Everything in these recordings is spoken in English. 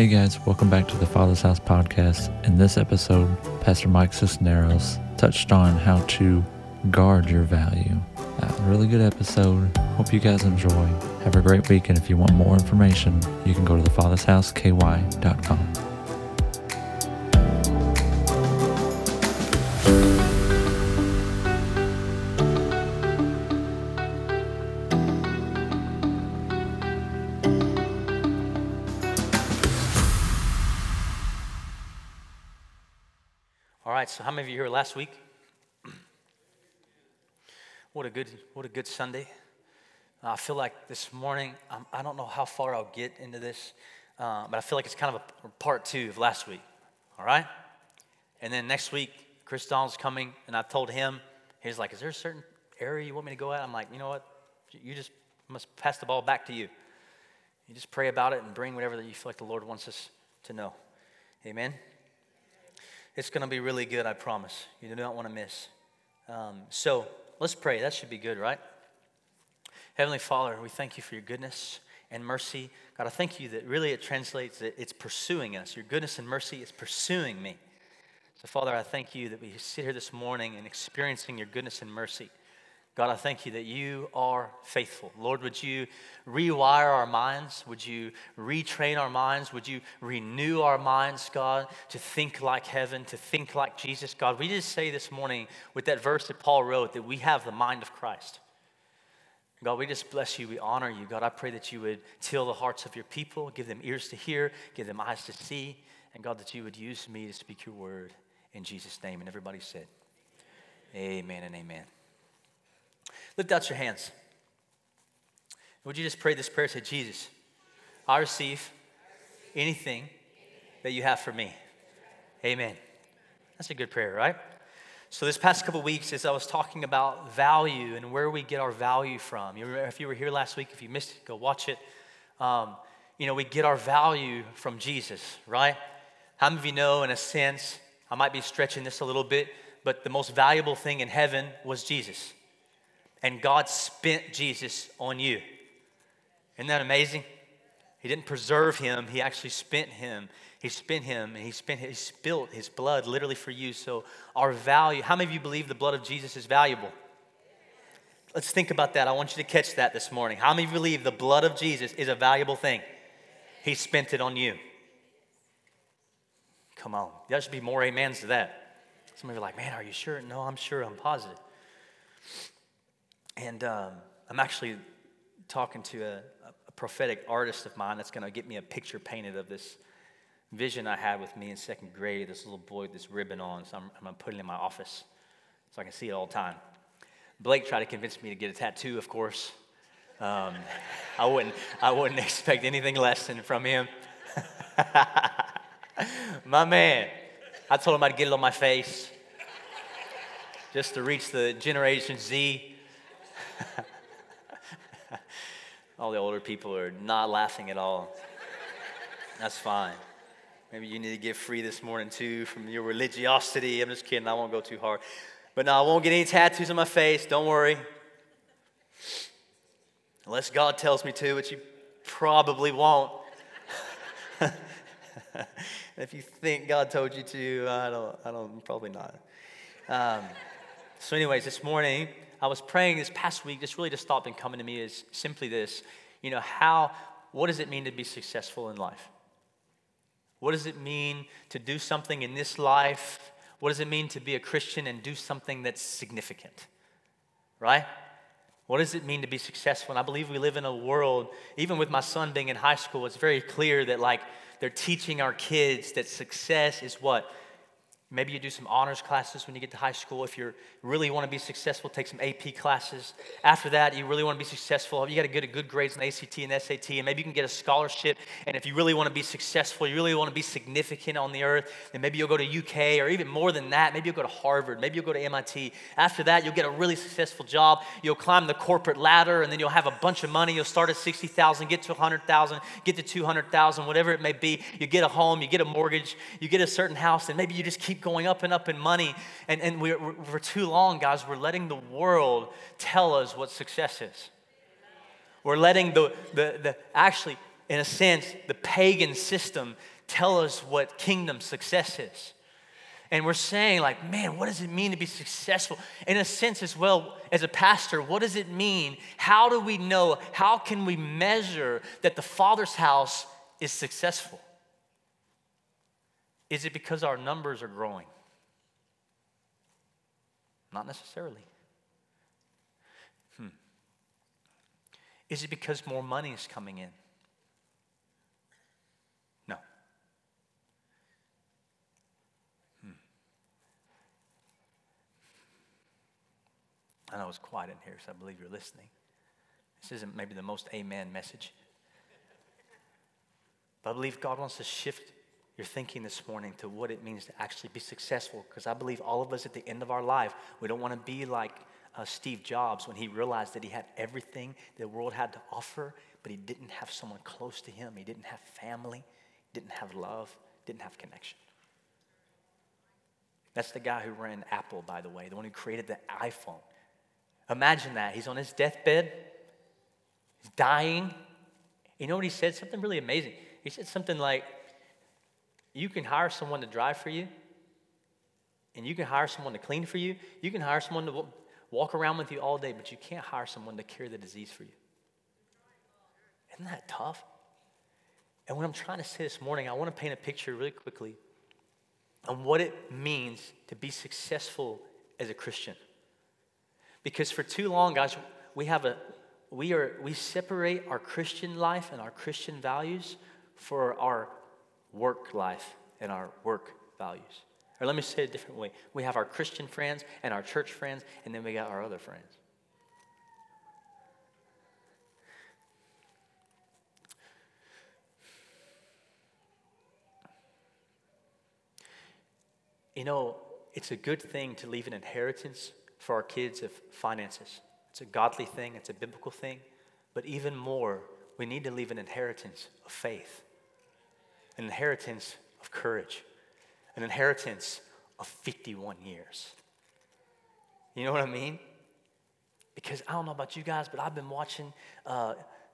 Hey guys, welcome back to the Father's House podcast. In this episode, Pastor Mike Cisneros touched on how to guard your value. Uh, really good episode. Hope you guys enjoy. Have a great week, and if you want more information, you can go to thefathershouseky.com. how many of you here last week? What a good, what a good Sunday. I feel like this morning, um, I don't know how far I'll get into this, uh, but I feel like it's kind of a part two of last week. All right? And then next week, Chris Donald's coming, and I told him, he's like, Is there a certain area you want me to go at? I'm like, You know what? You just must pass the ball back to you. You just pray about it and bring whatever that you feel like the Lord wants us to know. Amen? It's going to be really good, I promise. You do not want to miss. Um, so let's pray. That should be good, right? Heavenly Father, we thank you for your goodness and mercy. God, I thank you that really it translates that it's pursuing us. Your goodness and mercy is pursuing me. So, Father, I thank you that we sit here this morning and experiencing your goodness and mercy. God, I thank you that you are faithful. Lord, would you rewire our minds? Would you retrain our minds? Would you renew our minds, God, to think like heaven, to think like Jesus? God, we just say this morning with that verse that Paul wrote that we have the mind of Christ. God, we just bless you. We honor you. God, I pray that you would till the hearts of your people, give them ears to hear, give them eyes to see, and God, that you would use me to speak your word in Jesus' name. And everybody said, Amen and amen. Lift out your hands. Would you just pray this prayer? Say, Jesus, I receive anything that you have for me. Amen. That's a good prayer, right? So, this past couple weeks, as I was talking about value and where we get our value from, you remember, if you were here last week, if you missed it, go watch it. Um, you know, we get our value from Jesus, right? How many of you know, in a sense, I might be stretching this a little bit, but the most valuable thing in heaven was Jesus and God spent Jesus on you. Isn't that amazing? He didn't preserve him, he actually spent him. He spent him and he spent he spilt his blood literally for you. So our value, how many of you believe the blood of Jesus is valuable? Let's think about that. I want you to catch that this morning. How many believe the blood of Jesus is a valuable thing? He spent it on you. Come on. There should be more amens to that. Some of you are like, man, are you sure? No, I'm sure, I'm positive. And um, I'm actually talking to a, a prophetic artist of mine that's going to get me a picture painted of this vision I had with me in second grade, this little boy with this ribbon on. So I'm, I'm going to put it in my office so I can see it all the time. Blake tried to convince me to get a tattoo, of course. Um, I, wouldn't, I wouldn't expect anything less than from him. my man, I told him I'd get it on my face just to reach the Generation Z. all the older people are not laughing at all. That's fine. Maybe you need to get free this morning too from your religiosity. I'm just kidding. I won't go too hard. But no, I won't get any tattoos on my face. Don't worry. Unless God tells me to, which you probably won't. if you think God told you to, I don't, I don't, probably not. Um, so, anyways, this morning, I was praying this past week, just really just stopped and coming to me is simply this you know, how, what does it mean to be successful in life? What does it mean to do something in this life? What does it mean to be a Christian and do something that's significant? Right? What does it mean to be successful? And I believe we live in a world, even with my son being in high school, it's very clear that like they're teaching our kids that success is what? Maybe you do some honors classes when you get to high school. If you really want to be successful, take some AP classes. After that, you really want to be successful. You got to get good grades in ACT and SAT, and maybe you can get a scholarship. And if you really want to be successful, you really want to be significant on the earth, then maybe you'll go to UK, or even more than that, maybe you'll go to Harvard, maybe you'll go to MIT. After that, you'll get a really successful job. You'll climb the corporate ladder, and then you'll have a bunch of money. You'll start at 60,000, get to 100,000, get to 200,000, whatever it may be. You get a home, you get a mortgage, you get a certain house, and maybe you just keep going up and up in money. And, and we're, we're, for too long, guys, we're letting the world tell us what success is. We're letting the, the, the actually, in a sense, the pagan system tell us what kingdom success is. And we're saying, like, man, what does it mean to be successful? In a sense, as well, as a pastor, what does it mean? How do we know? How can we measure that the Father's house is successful? Is it because our numbers are growing? Not necessarily. Hmm. Is it because more money is coming in? No. Hmm. I know it's quiet in here, so I believe you're listening. This isn't maybe the most amen message. But I believe God wants to shift your thinking this morning to what it means to actually be successful. Because I believe all of us at the end of our life, we don't want to be like uh, Steve Jobs when he realized that he had everything the world had to offer, but he didn't have someone close to him. He didn't have family, didn't have love, didn't have connection. That's the guy who ran Apple, by the way, the one who created the iPhone. Imagine that. He's on his deathbed, he's dying. You know what he said? Something really amazing. He said something like, you can hire someone to drive for you, and you can hire someone to clean for you. You can hire someone to walk around with you all day, but you can't hire someone to cure the disease for you. Isn't that tough? And what I'm trying to say this morning, I want to paint a picture really quickly on what it means to be successful as a Christian. Because for too long, guys, we have a we are we separate our Christian life and our Christian values for our work life and our work values. Or let me say it a different way we have our Christian friends and our church friends, and then we got our other friends. You know, it's a good thing to leave an inheritance for our kids of finances. It's a godly thing, it's a biblical thing. But even more, we need to leave an inheritance of faith an inheritance of courage, an inheritance of 51 years. You know what I mean? Because I don't know about you guys, but I've been watching uh,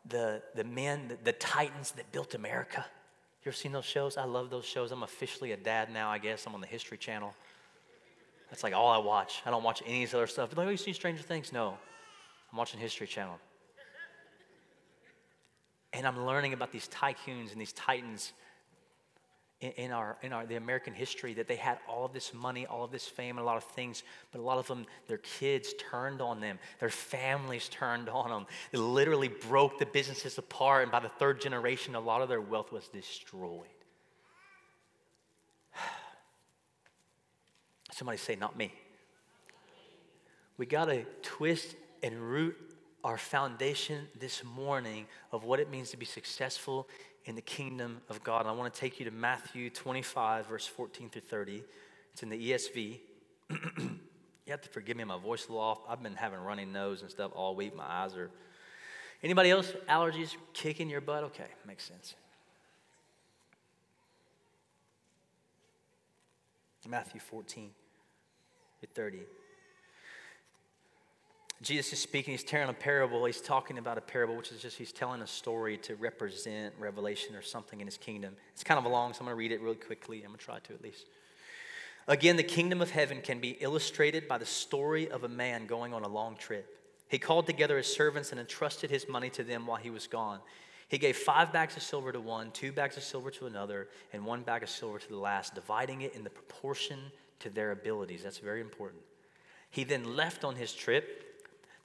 the, the men, the, the titans that built America. You ever seen those shows? I love those shows. I'm officially a dad now, I guess. I'm on the History Channel. That's like all I watch. I don't watch any of this other stuff. Like, oh, you see Stranger Things? No. I'm watching History Channel. And I'm learning about these tycoons and these titans in, in, our, in our, the American history that they had all of this money, all of this fame, and a lot of things, but a lot of them, their kids turned on them, their families turned on them. They literally broke the businesses apart, and by the third generation, a lot of their wealth was destroyed. Somebody say, not me. We got to twist and root our foundation this morning of what it means to be successful in the kingdom of God. I want to take you to Matthew 25, verse 14 through 30. It's in the ESV. you have to forgive me, my voice is a little off. I've been having running nose and stuff all week. My eyes are. Anybody else? Allergies kicking your butt? Okay, makes sense. Matthew 14 to 30. Jesus is speaking, he's telling a parable. He's talking about a parable, which is just he's telling a story to represent revelation or something in his kingdom. It's kind of a long, so I'm going to read it really quickly. I'm going to try to at least. Again, the kingdom of heaven can be illustrated by the story of a man going on a long trip. He called together his servants and entrusted his money to them while he was gone. He gave five bags of silver to one, two bags of silver to another, and one bag of silver to the last, dividing it in the proportion to their abilities. That's very important. He then left on his trip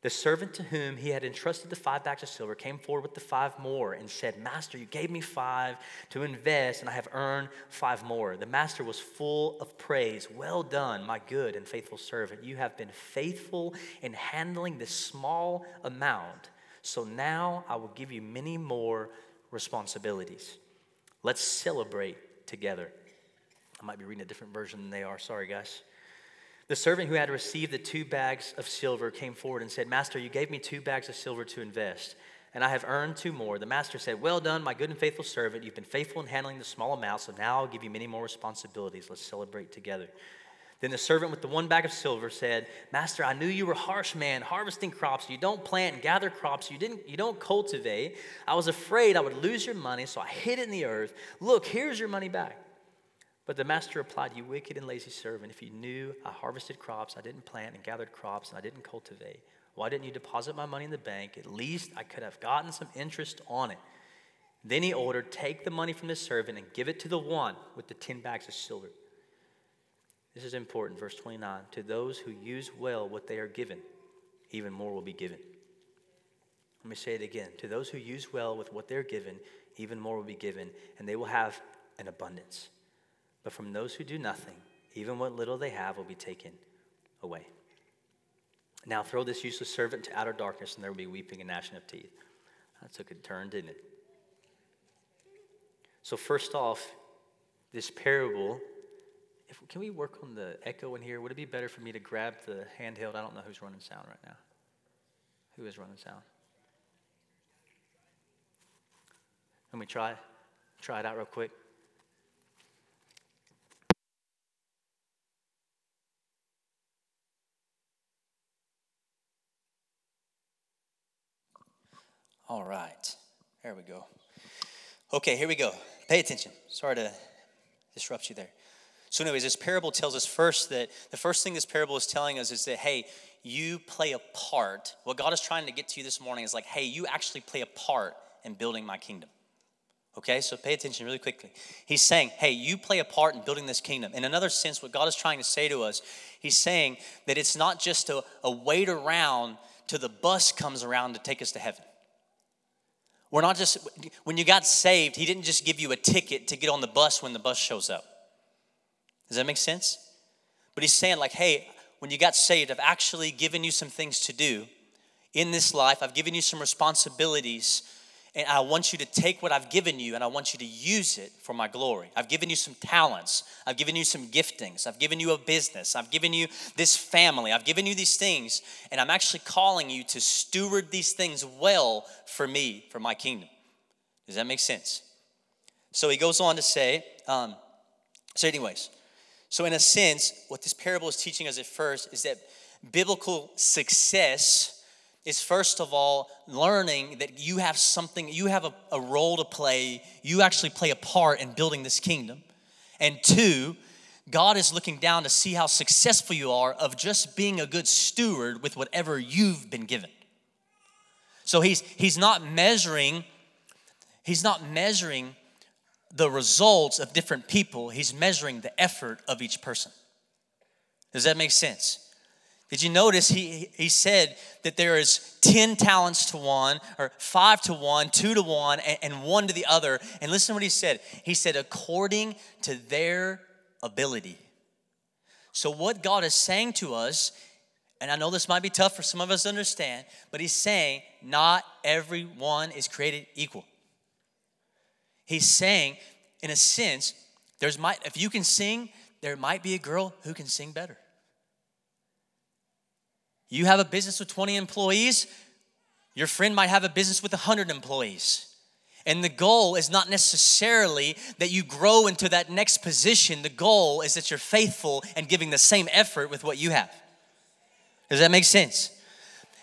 The servant to whom he had entrusted the five bags of silver came forward with the five more and said, Master, you gave me five to invest, and I have earned five more. The master was full of praise. Well done, my good and faithful servant. You have been faithful in handling this small amount, so now I will give you many more responsibilities. Let's celebrate together. I might be reading a different version than they are. Sorry, guys. The servant who had received the two bags of silver came forward and said, Master, you gave me two bags of silver to invest, and I have earned two more. The master said, Well done, my good and faithful servant. You've been faithful in handling the small amount, so now I'll give you many more responsibilities. Let's celebrate together. Then the servant with the one bag of silver said, Master, I knew you were a harsh man, harvesting crops. You don't plant and gather crops. You, didn't, you don't cultivate. I was afraid I would lose your money, so I hid it in the earth. Look, here's your money back. But the master replied, You wicked and lazy servant, if you knew I harvested crops, I didn't plant and gathered crops, and I didn't cultivate, why didn't you deposit my money in the bank? At least I could have gotten some interest on it. Then he ordered, Take the money from the servant and give it to the one with the 10 bags of silver. This is important, verse 29. To those who use well what they are given, even more will be given. Let me say it again. To those who use well with what they're given, even more will be given, and they will have an abundance. But from those who do nothing, even what little they have will be taken away. Now throw this useless servant to outer darkness, and there will be weeping and gnashing of teeth. That took a turn, didn't it? So, first off, this parable. If, can we work on the echo in here? Would it be better for me to grab the handheld? I don't know who's running sound right now. Who is running sound? Let me try, try it out real quick. All right. There we go. Okay, here we go. Pay attention. Sorry to disrupt you there. So, anyways, this parable tells us first that the first thing this parable is telling us is that, hey, you play a part. What God is trying to get to you this morning is like, hey, you actually play a part in building my kingdom. Okay, so pay attention really quickly. He's saying, hey, you play a part in building this kingdom. In another sense, what God is trying to say to us, He's saying that it's not just a, a wait around till the bus comes around to take us to heaven. We're not just, when you got saved, He didn't just give you a ticket to get on the bus when the bus shows up. Does that make sense? But He's saying, like, hey, when you got saved, I've actually given you some things to do in this life, I've given you some responsibilities and I want you to take what I've given you and I want you to use it for my glory. I've given you some talents. I've given you some giftings. I've given you a business. I've given you this family. I've given you these things. And I'm actually calling you to steward these things well for me, for my kingdom. Does that make sense? So he goes on to say, um, so, anyways, so in a sense, what this parable is teaching us at first is that biblical success is first of all learning that you have something, you have a, a, role to play, you actually play a part in building this kingdom. And two, God is looking down to see how successful you are of just being a good steward with whatever you've been given. So he's he's not measuring, he's not measuring the results of different people, he's measuring the effort of each person. Does that make sense? Did you notice he, he said that there is 10 talents to one, or five to one, two to one, and, and one to the other? And listen to what he said. He said, according to their ability. So, what God is saying to us, and I know this might be tough for some of us to understand, but he's saying, not everyone is created equal. He's saying, in a sense, there's might if you can sing, there might be a girl who can sing better. You have a business with 20 employees, your friend might have a business with 100 employees. And the goal is not necessarily that you grow into that next position. The goal is that you're faithful and giving the same effort with what you have. Does that make sense?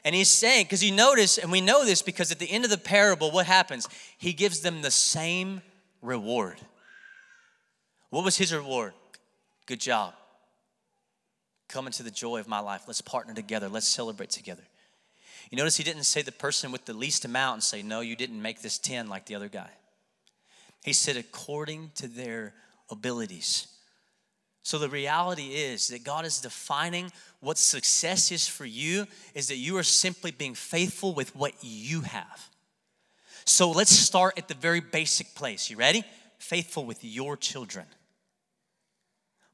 And he's saying, because you notice, and we know this because at the end of the parable, what happens? He gives them the same reward. What was his reward? Good job. Come into the joy of my life. Let's partner together. Let's celebrate together. You notice he didn't say the person with the least amount and say, No, you didn't make this 10 like the other guy. He said, according to their abilities. So the reality is that God is defining what success is for you, is that you are simply being faithful with what you have. So let's start at the very basic place. You ready? Faithful with your children.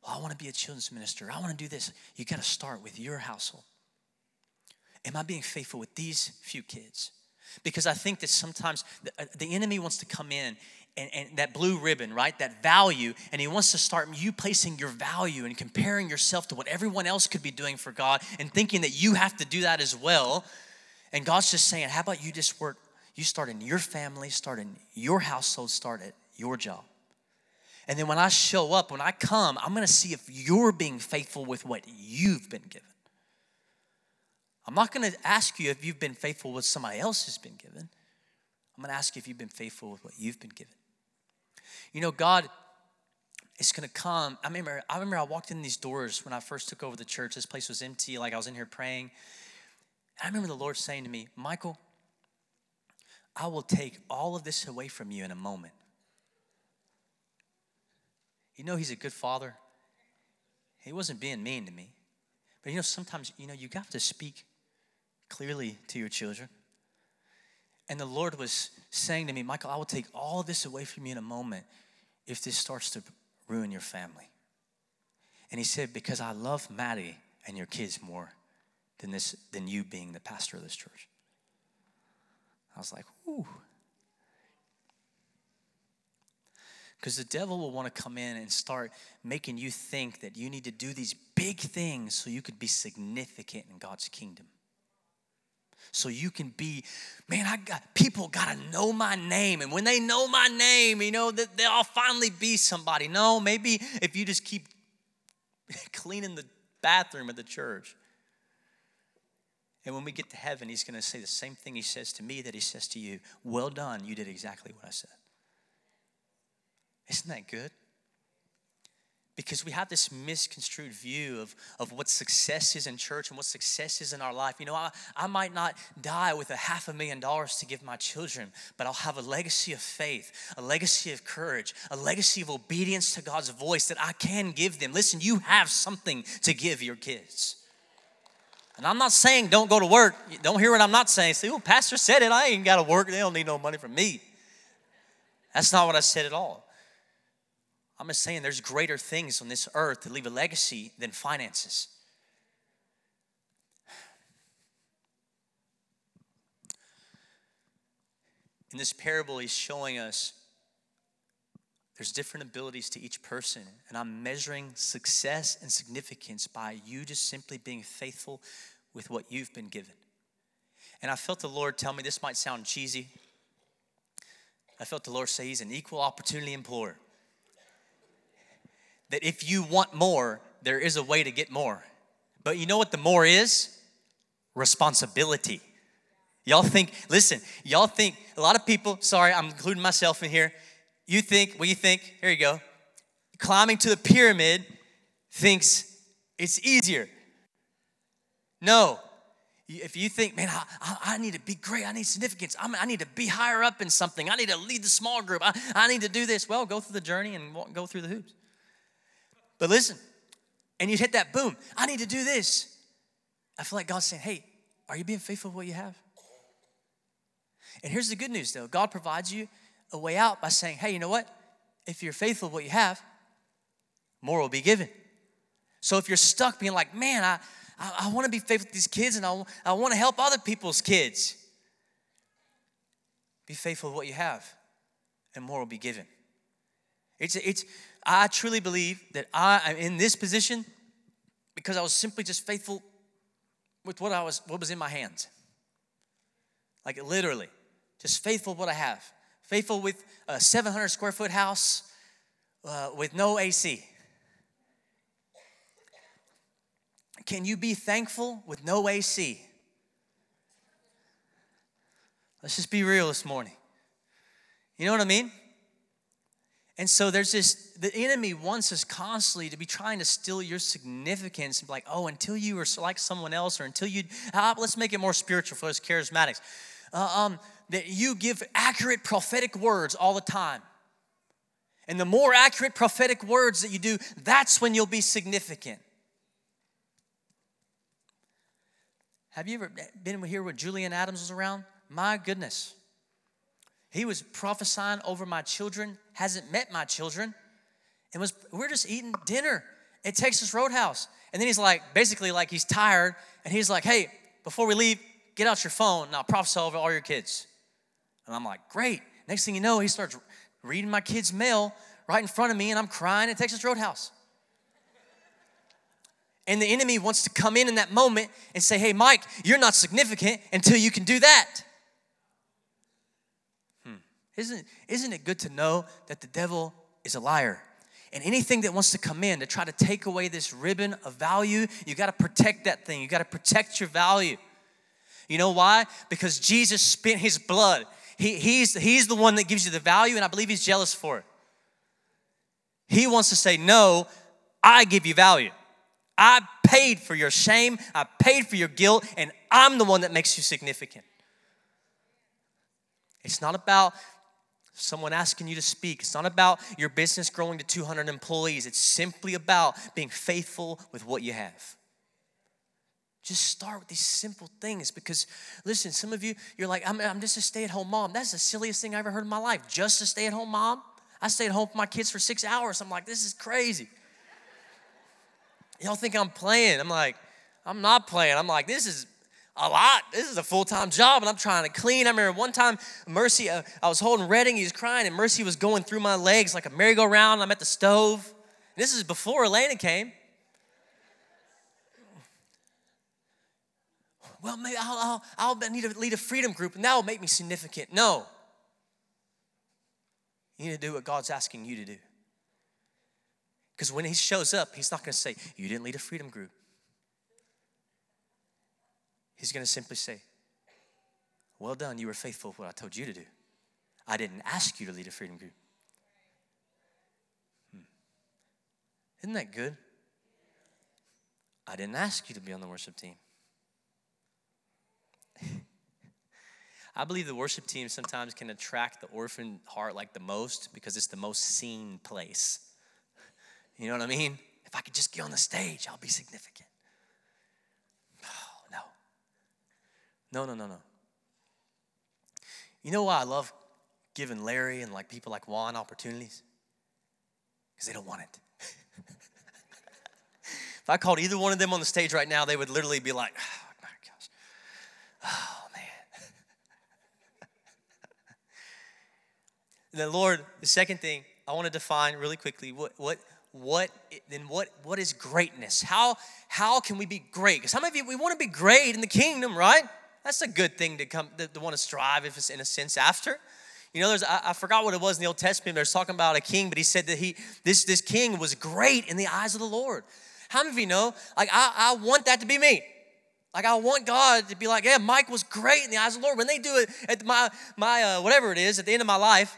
Well, I want to be a children's minister. I want to do this. You got to start with your household. Am I being faithful with these few kids? Because I think that sometimes the, uh, the enemy wants to come in and, and, that blue ribbon, right? That value, and he wants to start you placing your value and comparing yourself to what everyone else could be doing for God and thinking that you have to do that as well. And God's just saying, How about you just work? You start in your family, start in your household, start at your job. And then when I show up, when I come, I'm gonna see if you're being faithful with what you've been given. I'm not gonna ask you if you've been faithful with somebody else has been given. I'm gonna ask you if you've been faithful with what you've been given. You know, God is gonna come. I remember, I remember I walked in these doors when I first took over the church. This place was empty, like I was in here praying. And I remember the Lord saying to me, Michael, I will take all of this away from you in a moment. You know, He's a good father. He wasn't being mean to me. But you know, sometimes, you know, you got to speak clearly to your children. And the Lord was saying to me, Michael, I will take all this away from you in a moment if this starts to ruin your family. And he said, Because I love Maddie and your kids more than this than you being the pastor of this church. I was like, ooh. Because the devil will want to come in and start making you think that you need to do these big things so you could be significant in God's kingdom. So you can be, man, I got people gotta know my name. And when they know my name, you know, that they'll finally be somebody. No, maybe if you just keep cleaning the bathroom at the church. And when we get to heaven, he's going to say the same thing he says to me that he says to you. Well done, you did exactly what I said. Isn't that good? Because we have this misconstrued view of, of what success is in church and what success is in our life. You know, I, I might not die with a half a million dollars to give my children, but I'll have a legacy of faith, a legacy of courage, a legacy of obedience to God's voice that I can give them. Listen, you have something to give your kids. And I'm not saying don't go to work. Don't hear what I'm not saying. Say, oh, pastor said it. I ain't got to work. They don't need no money from me. That's not what I said at all. I'm just saying there's greater things on this earth to leave a legacy than finances. In this parable, he's showing us there's different abilities to each person, and I'm measuring success and significance by you just simply being faithful with what you've been given. And I felt the Lord tell me this might sound cheesy. I felt the Lord say He's an equal opportunity employer. That if you want more, there is a way to get more. But you know what the more is? Responsibility. Y'all think, listen, y'all think, a lot of people, sorry, I'm including myself in here. You think, what you think? Here you go. Climbing to the pyramid thinks it's easier. No. If you think, man, I, I, need to be great, I need significance, I'm, i need to be higher up in something, I need to lead the small group, I, I need to do this, well, go through the journey and walk, go through the hoops. But listen, and you hit that boom, I need to do this. I feel like God's saying, hey, are you being faithful with what you have? And here's the good news though God provides you a way out by saying, hey, you know what? If you're faithful with what you have, more will be given. So if you're stuck being like, man, I, I, I want to be faithful with these kids and I, I want to help other people's kids. Be faithful with what you have, and more will be given. It's, it's, I truly believe that I am in this position because I was simply just faithful with what I was, what was in my hands. Like literally, just faithful with what I have. Faithful with a 700 square foot house uh, with no AC. Can you be thankful with no AC? Let's just be real this morning. You know what I mean? And so there's this, the enemy wants us constantly to be trying to steal your significance and be like, oh, until you are like someone else, or until you, uh, let's make it more spiritual for us charismatics. Uh, um, that you give accurate prophetic words all the time. And the more accurate prophetic words that you do, that's when you'll be significant. Have you ever been here when Julian Adams was around? My goodness. He was prophesying over my children, hasn't met my children, and was we're just eating dinner at Texas Roadhouse. And then he's like, basically like he's tired, and he's like, hey, before we leave, get out your phone and I'll prophesy over all your kids. And I'm like, great. Next thing you know, he starts reading my kid's mail right in front of me, and I'm crying at Texas Roadhouse. And the enemy wants to come in in that moment and say, hey, Mike, you're not significant until you can do that. Isn't, isn't it good to know that the devil is a liar? And anything that wants to come in to try to take away this ribbon of value, you got to protect that thing. You got to protect your value. You know why? Because Jesus spent his blood. He, he's, he's the one that gives you the value, and I believe he's jealous for it. He wants to say, No, I give you value. I paid for your shame, I paid for your guilt, and I'm the one that makes you significant. It's not about someone asking you to speak. It's not about your business growing to 200 employees. It's simply about being faithful with what you have. Just start with these simple things because, listen, some of you, you're like, I'm, I'm just a stay at home mom. That's the silliest thing I ever heard in my life. Just a stay at home mom? I stayed at home with my kids for six hours. I'm like, this is crazy. Y'all think I'm playing. I'm like, I'm not playing. I'm like, this is a lot. This is a full time job, and I'm trying to clean. I remember one time, Mercy, uh, I was holding Redding, he was crying, and Mercy was going through my legs like a merry-go-round. I'm at the stove. This is before Elena came. Well, maybe I'll, I'll, I'll need to lead a freedom group, and that will make me significant. No. You need to do what God's asking you to do. Because when He shows up, He's not going to say, You didn't lead a freedom group. He's going to simply say, Well done, you were faithful with what I told you to do. I didn't ask you to lead a freedom group. Hmm. Isn't that good? I didn't ask you to be on the worship team. I believe the worship team sometimes can attract the orphan heart like the most because it's the most seen place. You know what I mean? If I could just get on the stage, I'll be significant. Oh, no. No, no, no, no. You know why I love giving Larry and like people like Juan opportunities? Because they don't want it. if I called either one of them on the stage right now, they would literally be like, oh my gosh. Oh, then Lord, the second thing I want to define really quickly what what what then what what is greatness? How how can we be great? Because how many of you we want to be great in the kingdom, right? That's a good thing to come to, to want to strive if it's in a sense after. You know, there's I, I, forgot what it was in the Old Testament. There's talking about a king, but he said that he this this king was great in the eyes of the Lord. How many of you know? Like I, I want that to be me. Like I want God to be like, yeah, Mike was great in the eyes of the Lord. When they do it at my my uh, whatever it is at the end of my life,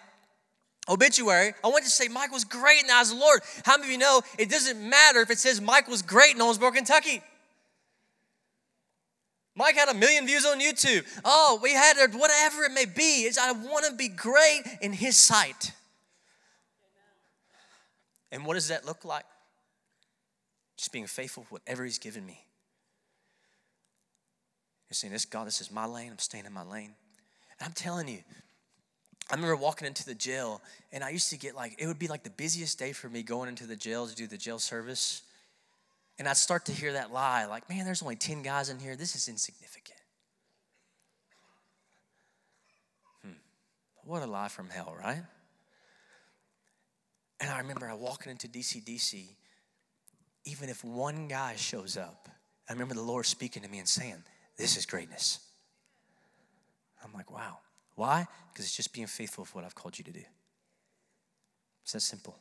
obituary, I want to say Mike was great in the eyes of the Lord. How many of you know it doesn't matter if it says Mike was great in Owensboro, Kentucky? Mike had a million views on YouTube. Oh, we had whatever it may be. It's, I want to be great in His sight. And what does that look like? Just being faithful whatever He's given me. You're saying, This God, this is my lane. I'm staying in my lane. And I'm telling you, I remember walking into the jail, and I used to get like, it would be like the busiest day for me going into the jail to do the jail service. And I'd start to hear that lie, like, man, there's only 10 guys in here. This is insignificant. Hmm. What a lie from hell, right? And I remember I walking into DCDC, even if one guy shows up, I remember the Lord speaking to me and saying, This is greatness. I'm like, wow. Why? Because it's just being faithful with what I've called you to do. It's that simple.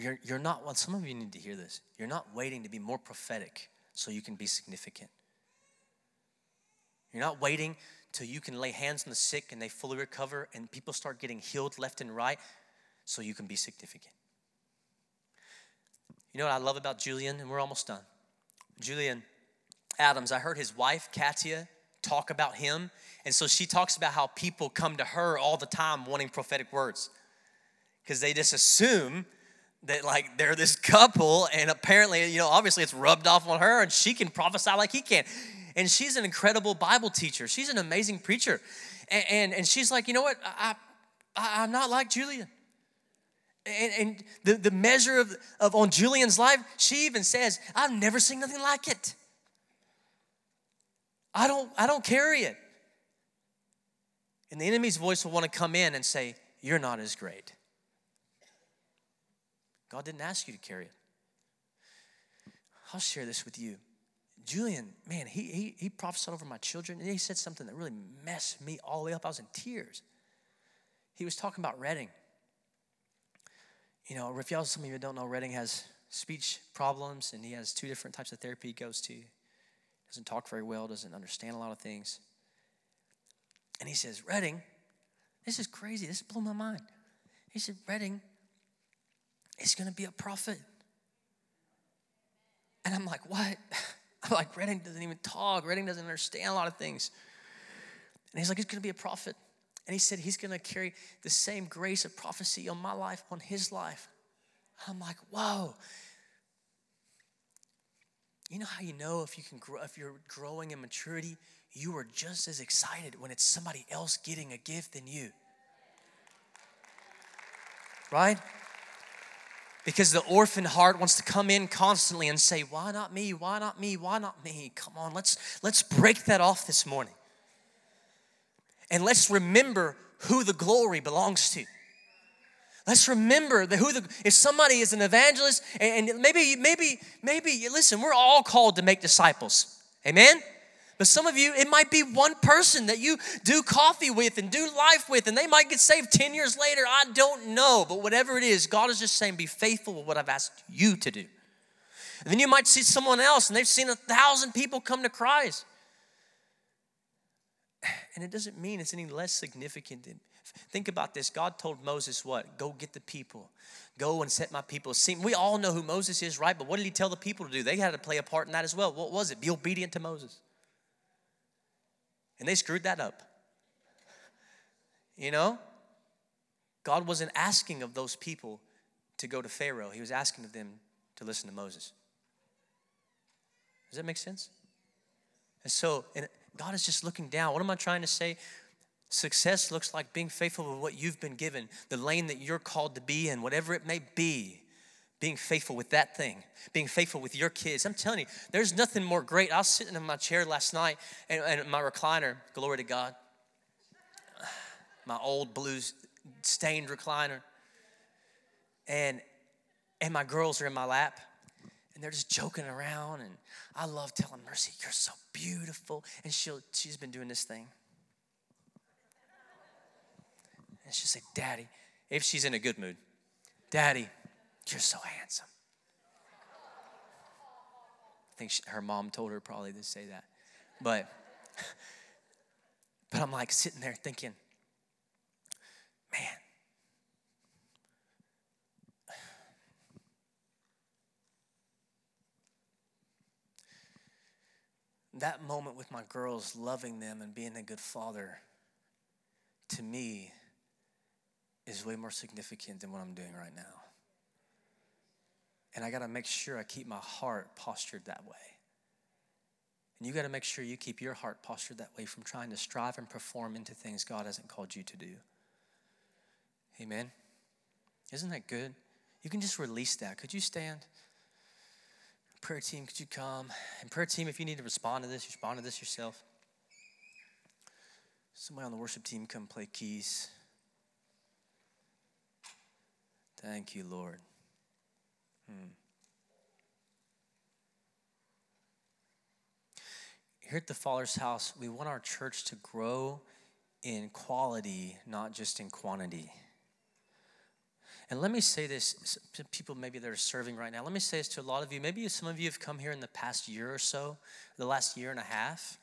You're, you're not, well, some of you need to hear this. You're not waiting to be more prophetic so you can be significant. You're not waiting till you can lay hands on the sick and they fully recover and people start getting healed left and right so you can be significant. You know what I love about Julian? And we're almost done. Julian Adams, I heard his wife, Katia, talk about him. And so she talks about how people come to her all the time wanting prophetic words because they just assume that like they're this couple and apparently you know obviously it's rubbed off on her and she can prophesy like he can and she's an incredible bible teacher she's an amazing preacher and and, and she's like you know what I, I i'm not like julian And, and the, the measure of, of on Julian's life, she even says, I've never seen nothing like it. I don't, I don't carry it. And the enemy's voice will want to come in and say, You're not as great. God didn't ask you to carry it. I'll share this with you. Julian, man, he, he, he prophesied over my children, and he said something that really messed me all the way up. I was in tears. He was talking about Redding. You know, y'all, some of you don't know, Redding has speech problems, and he has two different types of therapy he goes to. Doesn't talk very well, doesn't understand a lot of things. And he says, Redding, this is crazy. This blew my mind. He said, Redding is going to be a prophet. And I'm like, what? I'm like, Redding doesn't even talk. Redding doesn't understand a lot of things. And he's like, he's going to be a prophet. And he said, he's going to carry the same grace of prophecy on my life, on his life. I'm like, whoa. You know how you know if you can grow, if you're growing in maturity, you are just as excited when it's somebody else getting a gift than you. Right? Because the orphan heart wants to come in constantly and say, Why not me? Why not me? Why not me? Come on, let's, let's break that off this morning. And let's remember who the glory belongs to. Let's remember that who the if somebody is an evangelist and maybe maybe maybe listen, we're all called to make disciples. Amen. But some of you, it might be one person that you do coffee with and do life with, and they might get saved 10 years later. I don't know. But whatever it is, God is just saying, be faithful with what I've asked you to do. And then you might see someone else, and they've seen a thousand people come to Christ. And it doesn't mean it's any less significant. Than, think about this. God told Moses what? Go get the people. Go and set my people. See, we all know who Moses is, right? But what did he tell the people to do? They had to play a part in that as well. What was it? Be obedient to Moses. And they screwed that up. You know? God wasn't asking of those people to go to Pharaoh, He was asking of them to listen to Moses. Does that make sense? And so, and God is just looking down. What am I trying to say? Success looks like being faithful with what you've been given, the lane that you're called to be in, whatever it may be being faithful with that thing, being faithful with your kids. I'm telling you, there's nothing more great. I was sitting in my chair last night and, and my recliner, glory to God, my old blue stained recliner, and and my girls are in my lap and they're just joking around and I love telling Mercy, you're so beautiful. And she'll she's been doing this thing. And she'll say, Daddy, if she's in a good mood, Daddy, you're so handsome. I think she, her mom told her probably to say that. But, but I'm like sitting there thinking, man, that moment with my girls, loving them and being a good father, to me, is way more significant than what I'm doing right now. And I got to make sure I keep my heart postured that way. And you got to make sure you keep your heart postured that way from trying to strive and perform into things God hasn't called you to do. Amen. Isn't that good? You can just release that. Could you stand? Prayer team, could you come? And prayer team, if you need to respond to this, respond to this yourself. Somebody on the worship team come play keys. Thank you, Lord. Hmm. Here at the Father's house, we want our church to grow in quality, not just in quantity. And let me say this to people maybe that are serving right now. Let me say this to a lot of you. Maybe some of you have come here in the past year or so, the last year and a half.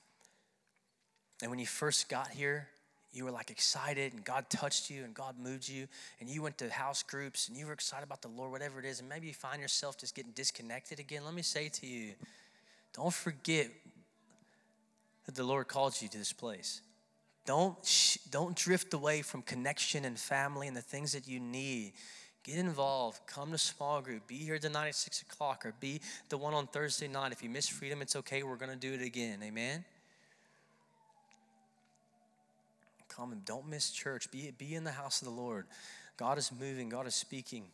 And when you first got here, you were like excited and God touched you and God moved you and you went to house groups and you were excited about the Lord, whatever it is, and maybe you find yourself just getting disconnected again. Let me say to you, don't forget that the Lord called you to this place. Don't, don't drift away from connection and family and the things that you need. Get involved. Come to small group. Be here tonight at 6 o'clock or be the one on Thursday night. If you miss freedom, it's okay. We're going to do it again. Amen? Come and don't miss church. Be, be in the house of the Lord. God is moving, God is speaking.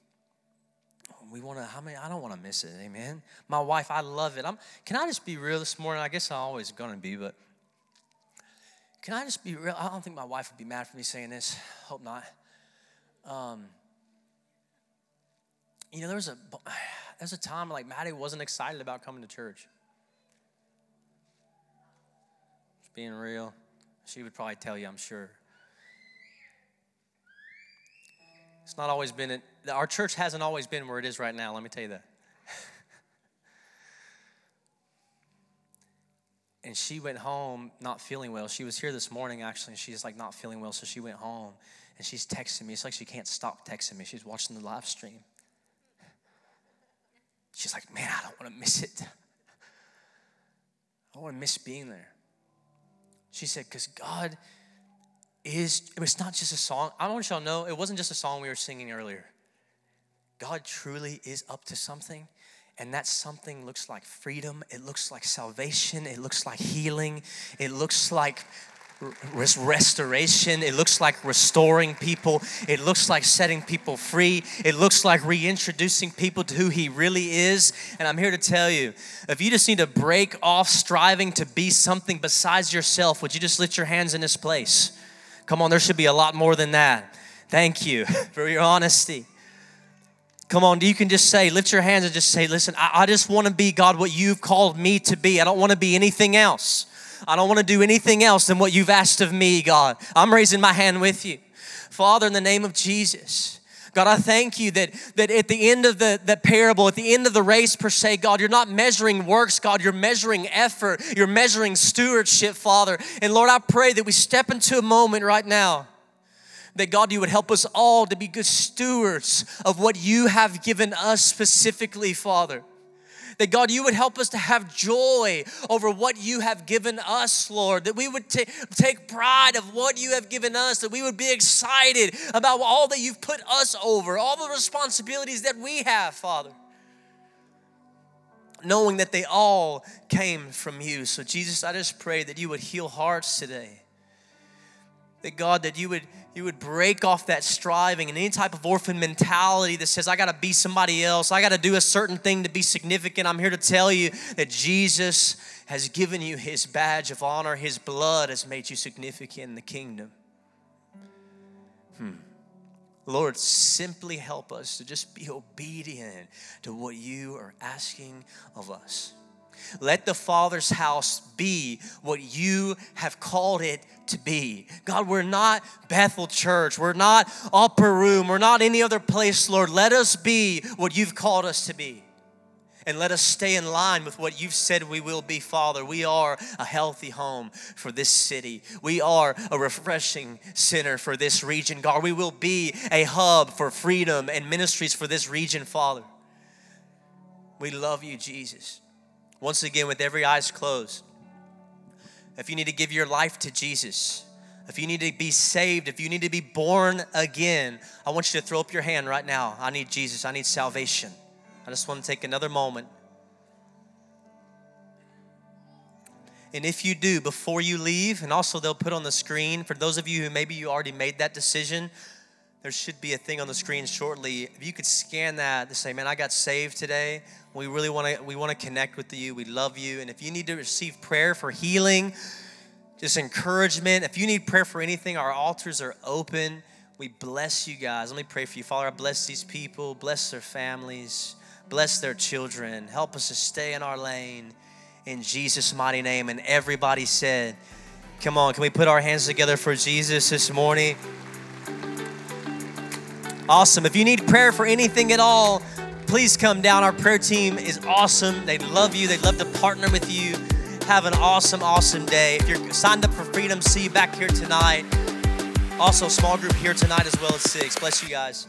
We want to, how many, I don't want to miss it, amen. My wife, I love it. I'm, can I just be real this morning? I guess I'm always going to be, but can I just be real? I don't think my wife would be mad for me saying this. Hope not. Um, you know, there was a there's a time like Maddie wasn't excited about coming to church. Just being real. She would probably tell you, I'm sure. It's not always been, it, our church hasn't always been where it is right now, let me tell you that. and she went home not feeling well. She was here this morning actually, and she's like not feeling well, so she went home and she's texting me. It's like she can't stop texting me. She's watching the live stream. She's like, man, I don't want to miss it. I don't want to miss being there. She said, because God is, it was not just a song. I want y'all to know, it wasn't just a song we were singing earlier. God truly is up to something. And that something looks like freedom. It looks like salvation. It looks like healing. It looks like restoration. It looks like restoring people. It looks like setting people free. It looks like reintroducing people to who He really is. And I'm here to tell you if you just need to break off striving to be something besides yourself, would you just lift your hands in this place? Come on, there should be a lot more than that. Thank you for your honesty. Come on, you can just say, lift your hands and just say, listen, I, I just want to be, God, what you've called me to be. I don't want to be anything else. I don't want to do anything else than what you've asked of me, God. I'm raising my hand with you. Father, in the name of Jesus, God, I thank you that, that at the end of the, the parable, at the end of the race per se, God, you're not measuring works, God, you're measuring effort, you're measuring stewardship, Father. And Lord, I pray that we step into a moment right now that God, you would help us all to be good stewards of what you have given us specifically, Father. That God, you would help us to have joy over what you have given us, Lord. That we would t- take pride of what you have given us. That we would be excited about all that you've put us over, all the responsibilities that we have, Father. Knowing that they all came from you. So, Jesus, I just pray that you would heal hearts today. That God, that you would you would break off that striving and any type of orphan mentality that says, I got to be somebody else, I got to do a certain thing to be significant. I'm here to tell you that Jesus has given you his badge of honor, his blood has made you significant in the kingdom. Hmm. Lord, simply help us to just be obedient to what you are asking of us. Let the Father's house be what you have called it to be. God, we're not Bethel Church. We're not Upper Room. We're not any other place, Lord. Let us be what you've called us to be. And let us stay in line with what you've said we will be, Father. We are a healthy home for this city. We are a refreshing center for this region, God. We will be a hub for freedom and ministries for this region, Father. We love you, Jesus. Once again, with every eyes closed, if you need to give your life to Jesus, if you need to be saved, if you need to be born again, I want you to throw up your hand right now. I need Jesus, I need salvation. I just want to take another moment. And if you do, before you leave, and also they'll put on the screen, for those of you who maybe you already made that decision, there should be a thing on the screen shortly. If you could scan that to say, man, I got saved today. We really want to we want to connect with you. We love you. And if you need to receive prayer for healing, just encouragement, if you need prayer for anything, our altars are open. We bless you guys. Let me pray for you. Father, I bless these people, bless their families, bless their children. Help us to stay in our lane in Jesus' mighty name. And everybody said, Come on, can we put our hands together for Jesus this morning? Awesome. If you need prayer for anything at all, please come down. Our prayer team is awesome. They love you, they love to partner with you. Have an awesome, awesome day. If you're signed up for Freedom, see you back here tonight. Also, small group here tonight as well as six. Bless you guys.